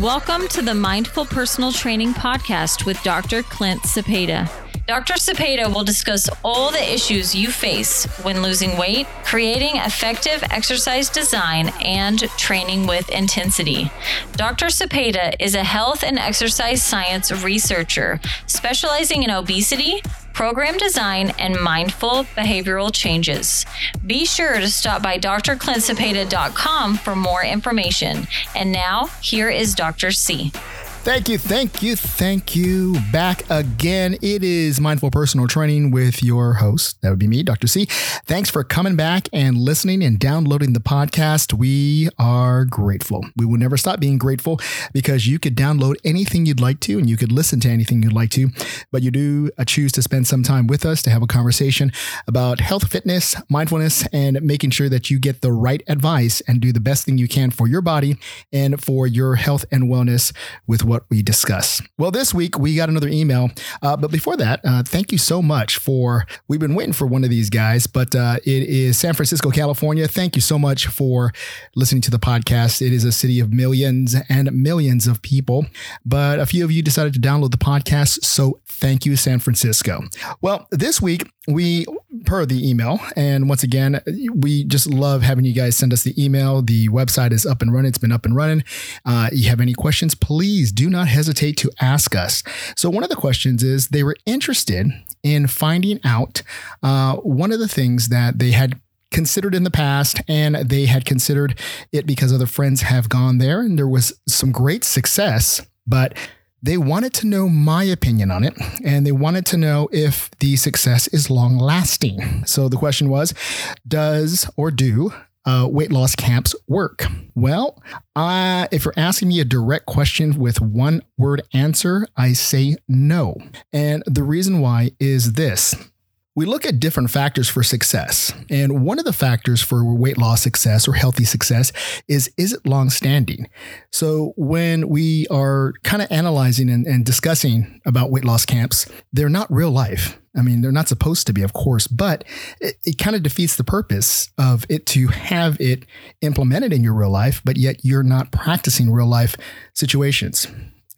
Welcome to the Mindful Personal Training Podcast with Dr. Clint Cepeda. Dr. Cepeda will discuss all the issues you face when losing weight, creating effective exercise design, and training with intensity. Dr. Cepeda is a health and exercise science researcher specializing in obesity, program design, and mindful behavioral changes. Be sure to stop by drclintcepeda.com for more information. And now, here is Dr. C. Thank you, thank you, thank you. Back again. It is Mindful Personal Training with your host. That would be me, Dr. C. Thanks for coming back and listening and downloading the podcast. We are grateful. We will never stop being grateful because you could download anything you'd like to and you could listen to anything you'd like to, but you do uh, choose to spend some time with us to have a conversation about health, fitness, mindfulness, and making sure that you get the right advice and do the best thing you can for your body and for your health and wellness with what what we discuss. Well, this week we got another email, uh, but before that, uh, thank you so much for. We've been waiting for one of these guys, but uh, it is San Francisco, California. Thank you so much for listening to the podcast. It is a city of millions and millions of people, but a few of you decided to download the podcast, so thank you, San Francisco. Well, this week we per the email. And once again, we just love having you guys send us the email. The website is up and running. It's been up and running. Uh, you have any questions, please do not hesitate to ask us. So one of the questions is they were interested in finding out uh, one of the things that they had considered in the past and they had considered it because other friends have gone there and there was some great success but they wanted to know my opinion on it, and they wanted to know if the success is long lasting. So the question was Does or do uh, weight loss camps work? Well, uh, if you're asking me a direct question with one word answer, I say no. And the reason why is this we look at different factors for success. And one of the factors for weight loss success or healthy success is is it long standing? So when we are kind of analyzing and, and discussing about weight loss camps, they're not real life. I mean, they're not supposed to be, of course, but it, it kind of defeats the purpose of it to have it implemented in your real life, but yet you're not practicing real life situations.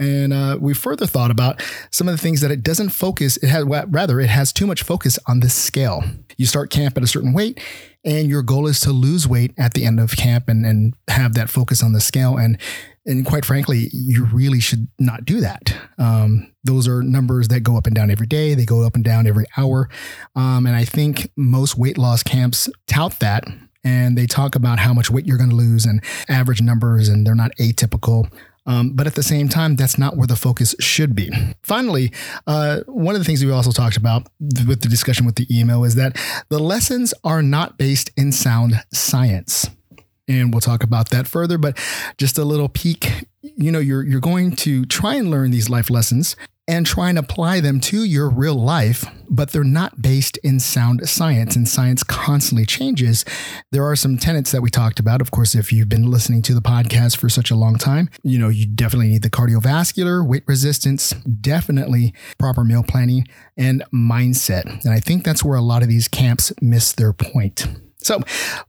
And uh, we further thought about some of the things that it doesn't focus. It has rather it has too much focus on the scale. You start camp at a certain weight, and your goal is to lose weight at the end of camp and, and have that focus on the scale. And and quite frankly, you really should not do that. Um, those are numbers that go up and down every day. They go up and down every hour. Um, and I think most weight loss camps tout that and they talk about how much weight you're going to lose and average numbers, and they're not atypical. Um, but at the same time, that's not where the focus should be. Finally, uh, one of the things we also talked about with the discussion with the email is that the lessons are not based in sound science. And we'll talk about that further, but just a little peek. You know, you're you're going to try and learn these life lessons and try and apply them to your real life, but they're not based in sound science, and science constantly changes. There are some tenets that we talked about. Of course, if you've been listening to the podcast for such a long time, you know, you definitely need the cardiovascular, weight resistance, definitely proper meal planning, and mindset. And I think that's where a lot of these camps miss their point. So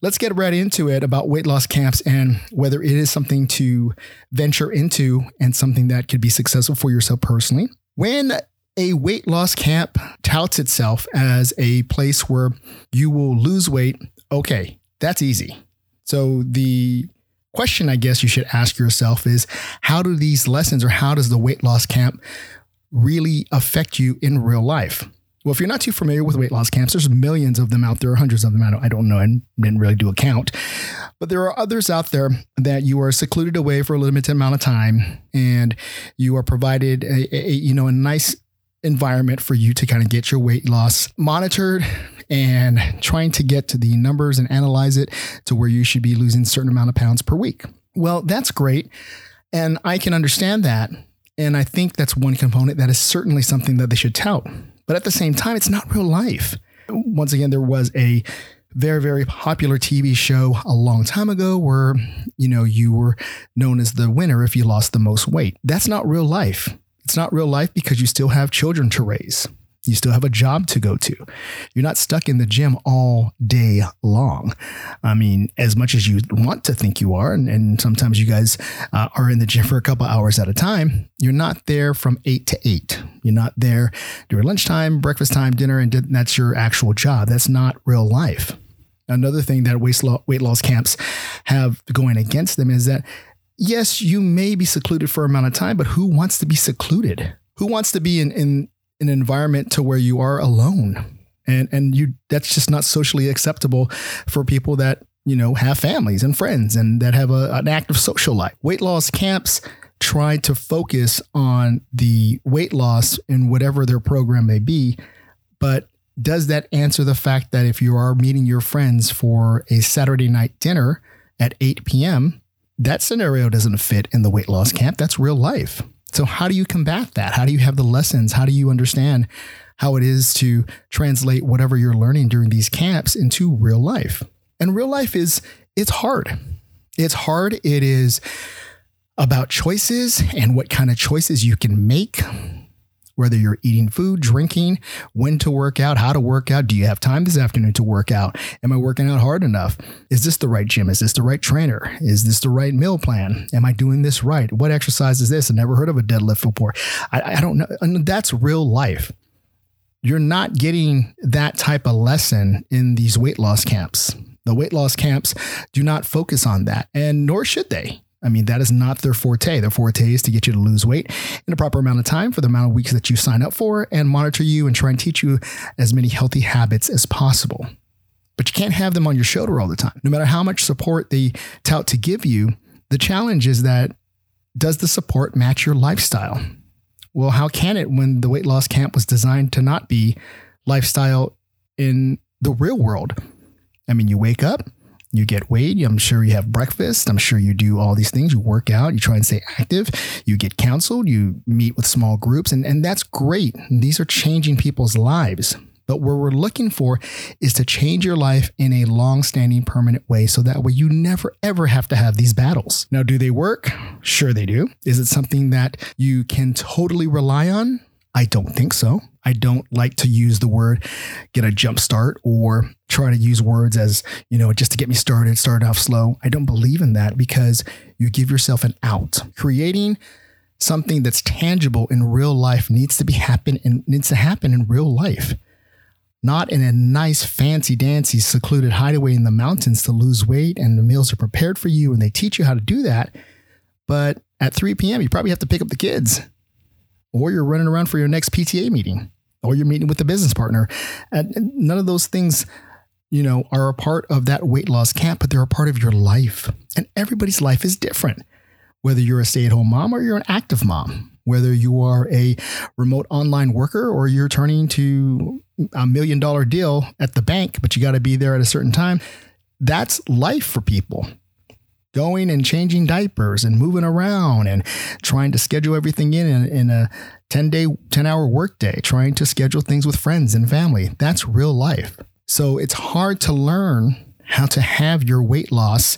let's get right into it about weight loss camps and whether it is something to venture into and something that could be successful for yourself personally. When a weight loss camp touts itself as a place where you will lose weight, okay, that's easy. So the question I guess you should ask yourself is how do these lessons or how does the weight loss camp really affect you in real life? Well, if you're not too familiar with weight loss camps, there's millions of them out there, hundreds of them. I don't, I don't know. I didn't really do a count. But there are others out there that you are secluded away for a limited amount of time and you are provided a, a you know, a nice environment for you to kind of get your weight loss monitored and trying to get to the numbers and analyze it to where you should be losing a certain amount of pounds per week. Well, that's great. And I can understand that. And I think that's one component that is certainly something that they should tout. But at the same time, it's not real life. Once again, there was a very, very popular TV show a long time ago where, you know, you were known as the winner if you lost the most weight. That's not real life. It's not real life because you still have children to raise. You still have a job to go to. You're not stuck in the gym all day long. I mean, as much as you want to think you are, and, and sometimes you guys uh, are in the gym for a couple hours at a time, you're not there from eight to eight. You're not there during lunchtime, breakfast time, dinner, and that's your actual job. That's not real life. Another thing that weight loss camps have going against them is that yes, you may be secluded for a amount of time, but who wants to be secluded? Who wants to be in, in an environment to where you are alone? And and you that's just not socially acceptable for people that, you know, have families and friends and that have a, an active social life. Weight loss camps try to focus on the weight loss in whatever their program may be, but does that answer the fact that if you are meeting your friends for a Saturday night dinner at 8 p.m., that scenario doesn't fit in the weight loss camp? That's real life. So, how do you combat that? How do you have the lessons? How do you understand how it is to translate whatever you're learning during these camps into real life? And real life is, it's hard. It's hard. It is about choices and what kind of choices you can make whether you're eating food, drinking, when to work out, how to work out. Do you have time this afternoon to work out? Am I working out hard enough? Is this the right gym? Is this the right trainer? Is this the right meal plan? Am I doing this right? What exercise is this? I never heard of a deadlift before. I, I don't know. And that's real life. You're not getting that type of lesson in these weight loss camps. The weight loss camps do not focus on that, and nor should they. I mean, that is not their forte. Their forte is to get you to lose weight in a proper amount of time for the amount of weeks that you sign up for and monitor you and try and teach you as many healthy habits as possible. But you can't have them on your shoulder all the time. No matter how much support they tout to give you, the challenge is that does the support match your lifestyle? Well, how can it when the weight loss camp was designed to not be lifestyle in the real world? I mean, you wake up, you get weighed. I'm sure you have breakfast. I'm sure you do all these things. You work out, you try and stay active, you get counseled, you meet with small groups, and, and that's great. These are changing people's lives. But what we're looking for is to change your life in a long standing, permanent way so that way you never ever have to have these battles. Now, do they work? Sure, they do. Is it something that you can totally rely on? I don't think so. I don't like to use the word get a jump start or try to use words as, you know, just to get me started, start off slow. I don't believe in that because you give yourself an out. Creating something that's tangible in real life needs to be happen and needs to happen in real life. Not in a nice, fancy dancy, secluded hideaway in the mountains to lose weight and the meals are prepared for you and they teach you how to do that. But at 3 p.m., you probably have to pick up the kids or you're running around for your next PTA meeting, or you're meeting with a business partner. And none of those things, you know, are a part of that weight loss camp, but they're a part of your life. And everybody's life is different. Whether you're a stay at home mom or you're an active mom, whether you are a remote online worker or you're turning to a million dollar deal at the bank, but you got to be there at a certain time, that's life for people going and changing diapers and moving around and trying to schedule everything in in, in a 10 day 10 hour workday trying to schedule things with friends and family. That's real life. So it's hard to learn how to have your weight loss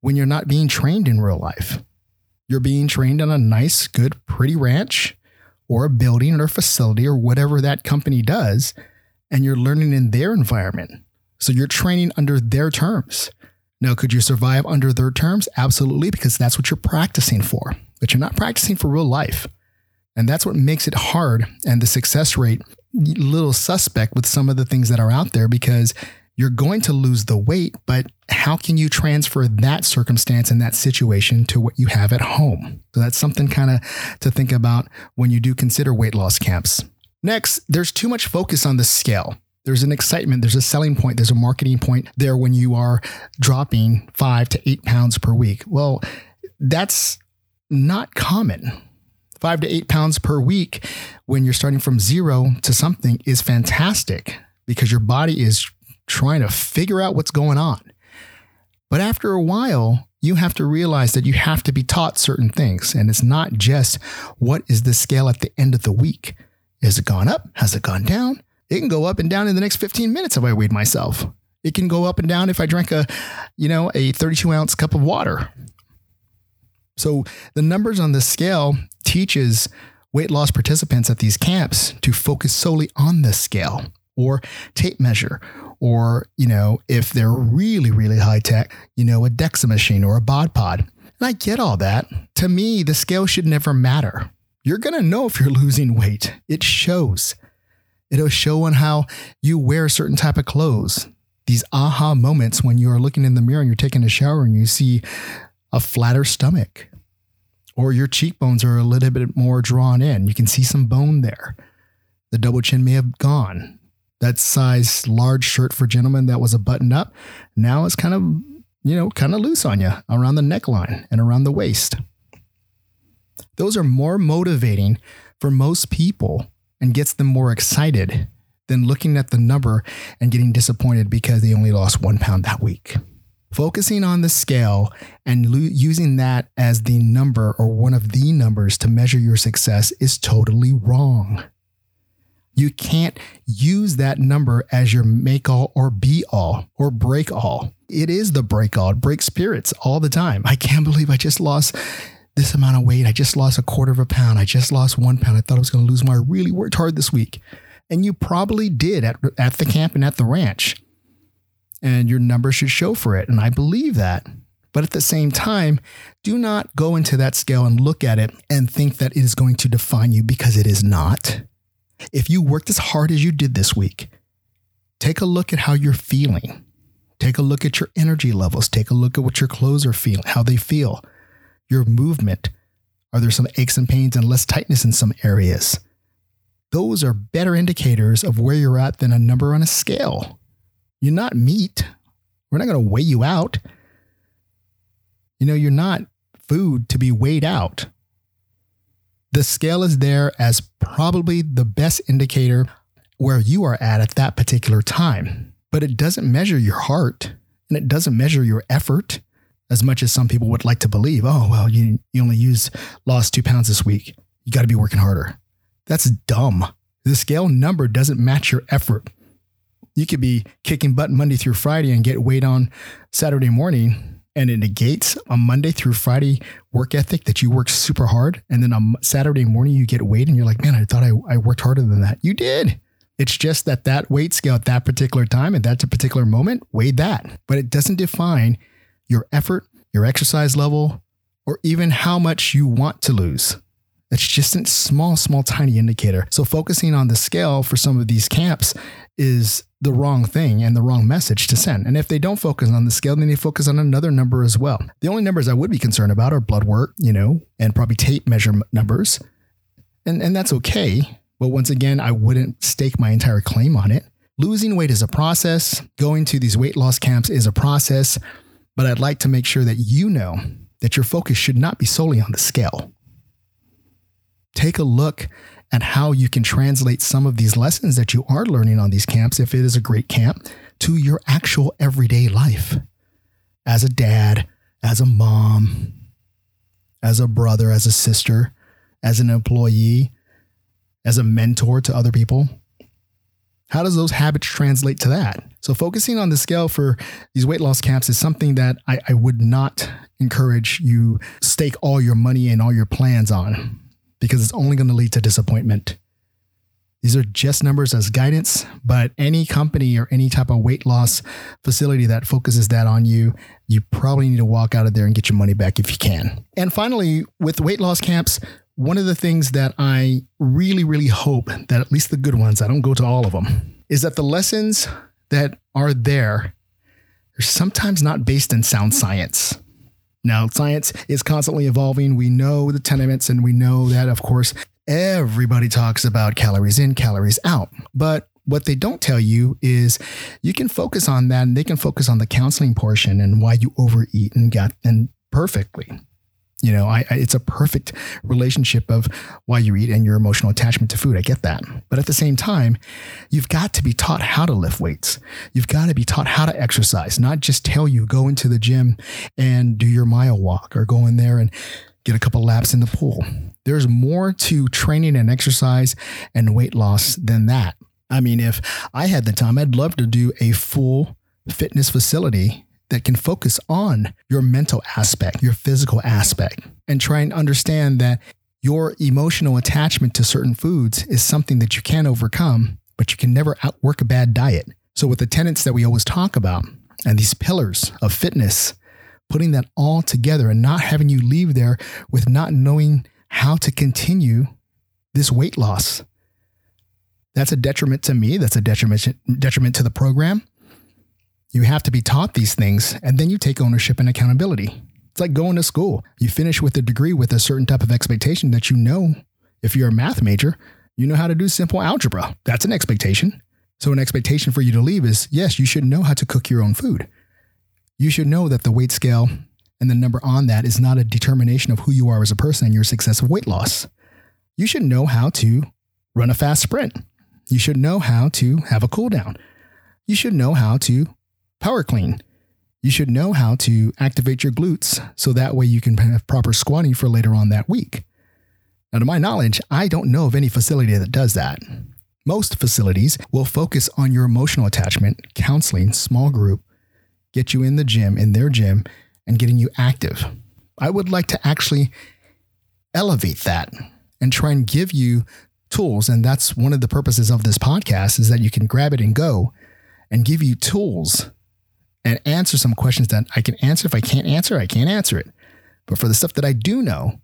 when you're not being trained in real life. You're being trained on a nice good pretty ranch or a building or a facility or whatever that company does and you're learning in their environment. So you're training under their terms now, could you survive under their terms? Absolutely, because that's what you're practicing for. But you're not practicing for real life. And that's what makes it hard and the success rate little suspect with some of the things that are out there because you're going to lose the weight, but how can you transfer that circumstance and that situation to what you have at home? So that's something kind of to think about when you do consider weight loss camps. Next, there's too much focus on the scale. There's an excitement, there's a selling point, there's a marketing point there when you are dropping five to eight pounds per week. Well, that's not common. Five to eight pounds per week when you're starting from zero to something is fantastic because your body is trying to figure out what's going on. But after a while, you have to realize that you have to be taught certain things. And it's not just what is the scale at the end of the week? Has it gone up? Has it gone down? It can go up and down in the next 15 minutes if I weighed myself. It can go up and down if I drank a, you know, a 32 ounce cup of water. So the numbers on the scale teaches weight loss participants at these camps to focus solely on the scale or tape measure or you know if they're really really high tech you know a dexa machine or a bod pod. And i get all that. To me the scale should never matter. You're going to know if you're losing weight. It shows it'll show on how you wear certain type of clothes these aha moments when you're looking in the mirror and you're taking a shower and you see a flatter stomach or your cheekbones are a little bit more drawn in. You can see some bone there. The double chin may have gone. That size large shirt for gentlemen that was a button up, now it's kind of, you know, kind of loose on you around the neckline and around the waist. Those are more motivating for most people and gets them more excited than looking at the number and getting disappointed because they only lost one pound that week. Focusing on the scale and lo- using that as the number or one of the numbers to measure your success is totally wrong. You can't use that number as your make all or be all or break all. It is the break all, break spirits all the time. I can't believe I just lost this amount of weight. I just lost a quarter of a pound. I just lost one pound. I thought I was going to lose more. I really worked hard this week. And you probably did at, at the camp and at the ranch and your number should show for it. And I believe that. But at the same time, do not go into that scale and look at it and think that it is going to define you because it is not. If you worked as hard as you did this week, take a look at how you're feeling. Take a look at your energy levels. Take a look at what your clothes are feeling, how they feel, your movement. Are there some aches and pains and less tightness in some areas? Those are better indicators of where you're at than a number on a scale. You're not meat. We're not going to weigh you out. You know, you're not food to be weighed out. The scale is there as probably the best indicator where you are at at that particular time, but it doesn't measure your heart and it doesn't measure your effort as much as some people would like to believe. Oh, well, you, you only used lost two pounds this week. You got to be working harder. That's dumb. The scale number doesn't match your effort. You could be kicking butt Monday through Friday and get weight on Saturday morning, and it negates a Monday through Friday work ethic that you work super hard. And then on Saturday morning, you get weight and you're like, man, I thought I, I worked harder than that. You did. It's just that that weight scale at that particular time at that particular moment weighed that, but it doesn't define your effort, your exercise level, or even how much you want to lose. It's just a small, small, tiny indicator. So focusing on the scale for some of these camps is the wrong thing and the wrong message to send. And if they don't focus on the scale, then they focus on another number as well. The only numbers I would be concerned about are blood work, you know, and probably tape measure numbers. And, and that's okay. But once again, I wouldn't stake my entire claim on it. Losing weight is a process. Going to these weight loss camps is a process. But I'd like to make sure that you know that your focus should not be solely on the scale. Take a look at how you can translate some of these lessons that you are learning on these camps, if it is a great camp, to your actual everyday life as a dad, as a mom, as a brother, as a sister, as an employee, as a mentor to other people. How does those habits translate to that? So, focusing on the scale for these weight loss camps is something that I, I would not encourage you stake all your money and all your plans on because it's only going to lead to disappointment. These are just numbers as guidance, but any company or any type of weight loss facility that focuses that on you, you probably need to walk out of there and get your money back if you can. And finally, with weight loss camps, one of the things that I really, really hope that at least the good ones, I don't go to all of them, is that the lessons that are there are sometimes not based in sound hmm. science. Now, science is constantly evolving. We know the tenements, and we know that, of course, everybody talks about calories in, calories out. But what they don't tell you is you can focus on that and they can focus on the counseling portion and why you overeat and got and perfectly. You know, I, I, it's a perfect relationship of why you eat and your emotional attachment to food. I get that. But at the same time, you've got to be taught how to lift weights. You've got to be taught how to exercise, not just tell you go into the gym and do your mile walk or go in there and get a couple laps in the pool. There's more to training and exercise and weight loss than that. I mean, if I had the time, I'd love to do a full fitness facility that can focus on your mental aspect, your physical aspect, and try and understand that Your emotional attachment to certain foods is something that you can overcome, but you can never outwork a bad diet. So, with the tenets that we always talk about and these pillars of fitness, putting that all together and not having you leave there with not knowing how to continue this weight loss. That's a detriment to me. That's a detriment, detriment to the program. You have to be taught these things and then you take ownership and accountability. It's like going to school. You finish with a degree with a certain type of expectation that you know, if you're a math major, you know how to do simple algebra. That's an expectation. So, an expectation for you to leave is yes, you should know how to cook your own food. You should know that the weight scale and the number on that is not a determination of who you are as a person and your success of weight loss. You should know how to run a fast sprint. You should know how to have a cool down. You should know how to power clean. You should know how to activate your glutes so that way you can have proper squatting for later on that week. Now, to my knowledge, I don't know of any facility that does that. Most facilities will focus on your emotional attachment, counseling, small group, get you in the gym, in their gym, and getting you active. I would like to actually elevate that and try and give you tools. And that's one of the purposes of this podcast is that you can grab it and go and give you tools and answer some questions that I can answer. If I can't answer, I can't answer it. But for the stuff that I do know,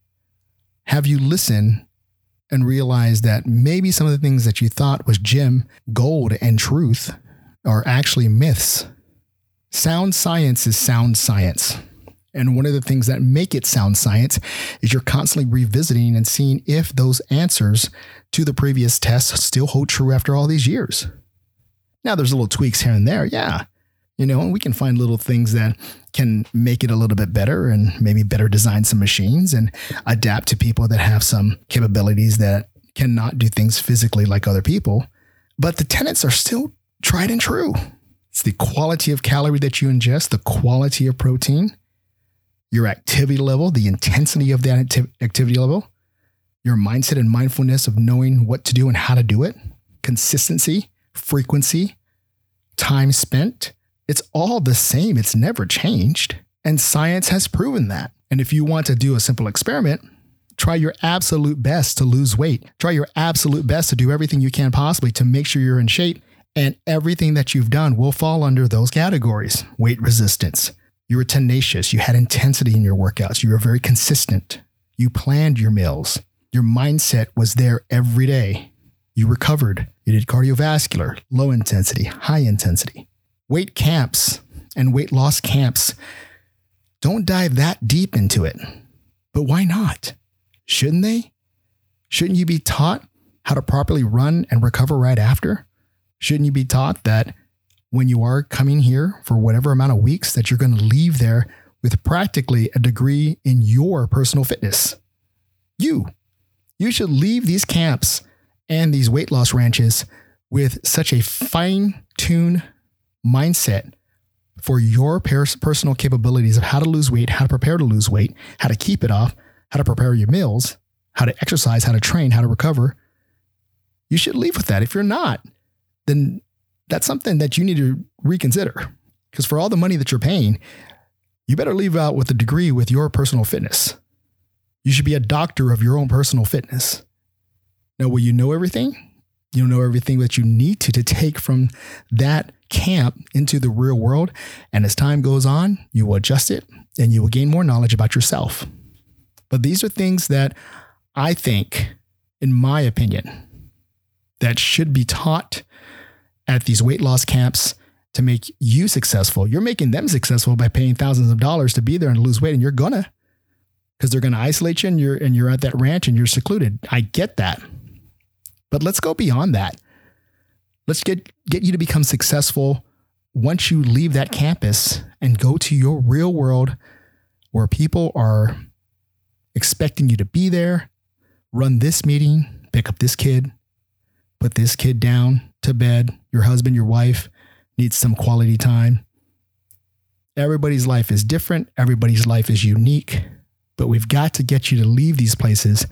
have you listen and realize that maybe some of the things that you thought was gem, gold, and truth are actually myths. Sound science is sound science. And one of the things that make it sound science is you're constantly revisiting and seeing if those answers to the previous tests still hold true after all these years. Now, there's little tweaks here and there. Yeah you know, and we can find little things that can make it a little bit better and maybe better design some machines and adapt to people that have some capabilities that cannot do things physically like other people. But the tenets are still tried and true. It's the quality of calorie that you ingest, the quality of protein, your activity level, the intensity of that activity level, your mindset and mindfulness of knowing what to do and how to do it, consistency, frequency, time spent, it's all the same, it's never changed. And science has proven that. And if you want to do a simple experiment, try your absolute best to lose weight. Try your absolute best to do everything you can possibly to make sure you're in shape. And everything that you've done will fall under those categories weight resistance. You were tenacious. You had intensity in your workouts. You were very consistent. You planned your meals. Your mindset was there every day. You recovered. You did cardiovascular, low intensity, high intensity weight camps and weight loss camps don't dive that deep into it. But why not? Shouldn't they? Shouldn't you be taught how to properly run and recover right after? Shouldn't you be taught that when you are coming here for whatever amount of weeks that you're going to leave there with practically a degree in your personal fitness? You. You should leave these camps and these weight loss ranches with such a fine tuned mindset for your personal capabilities of how to lose weight, how to prepare to lose weight, how to keep it off, how to prepare your meals, how to exercise, how to train, how to recover, you should leave with that. If you're not, then that's something that you need to reconsider. Because for all the money that you're paying, you better leave out with a degree with your personal fitness. You should be a doctor of your own personal fitness. Now, will you know everything? You'll know everything that you need to to take from that camp into the real world. And as time goes on, you will adjust it and you will gain more knowledge about yourself. But these are things that I think, in my opinion, that should be taught at these weight loss camps to make you successful. You're making them successful by paying thousands of dollars to be there and lose weight, and you're gonna because they're gonna isolate you and you're and you're at that ranch and you're secluded. I get that. But let's go beyond that. Let's get get you to become successful once you leave that campus and go to your real world where people are expecting you to be there, run this meeting, pick up this kid, put this kid down to bed. Your husband, your wife needs some quality time. Everybody's life is different, everybody's life is unique, but we've got to get you to leave these places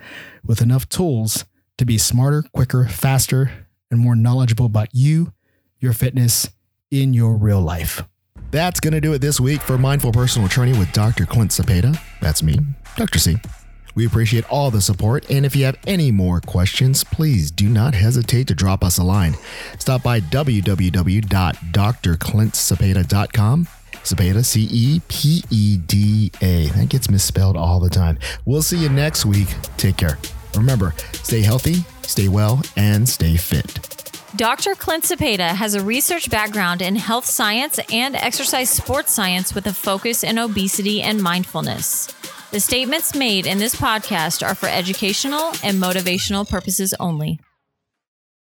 with enough tools to be smarter, quicker, faster, and more knowledgeable about you, your fitness in your real life. That's going to do it this week for Mindful Personal Training with Dr. Clint Cepeda. That's me, Dr. C. We appreciate all the support, and if you have any more questions, please do not hesitate to drop us a line. Stop by www.drclintcepeda.com. Cepeda, C E P E D A. That gets misspelled all the time. We'll see you next week. Take care. Remember, stay healthy, stay well, and stay fit. Dr. Clint Cepeda has a research background in health science and exercise sports science with a focus in obesity and mindfulness. The statements made in this podcast are for educational and motivational purposes only.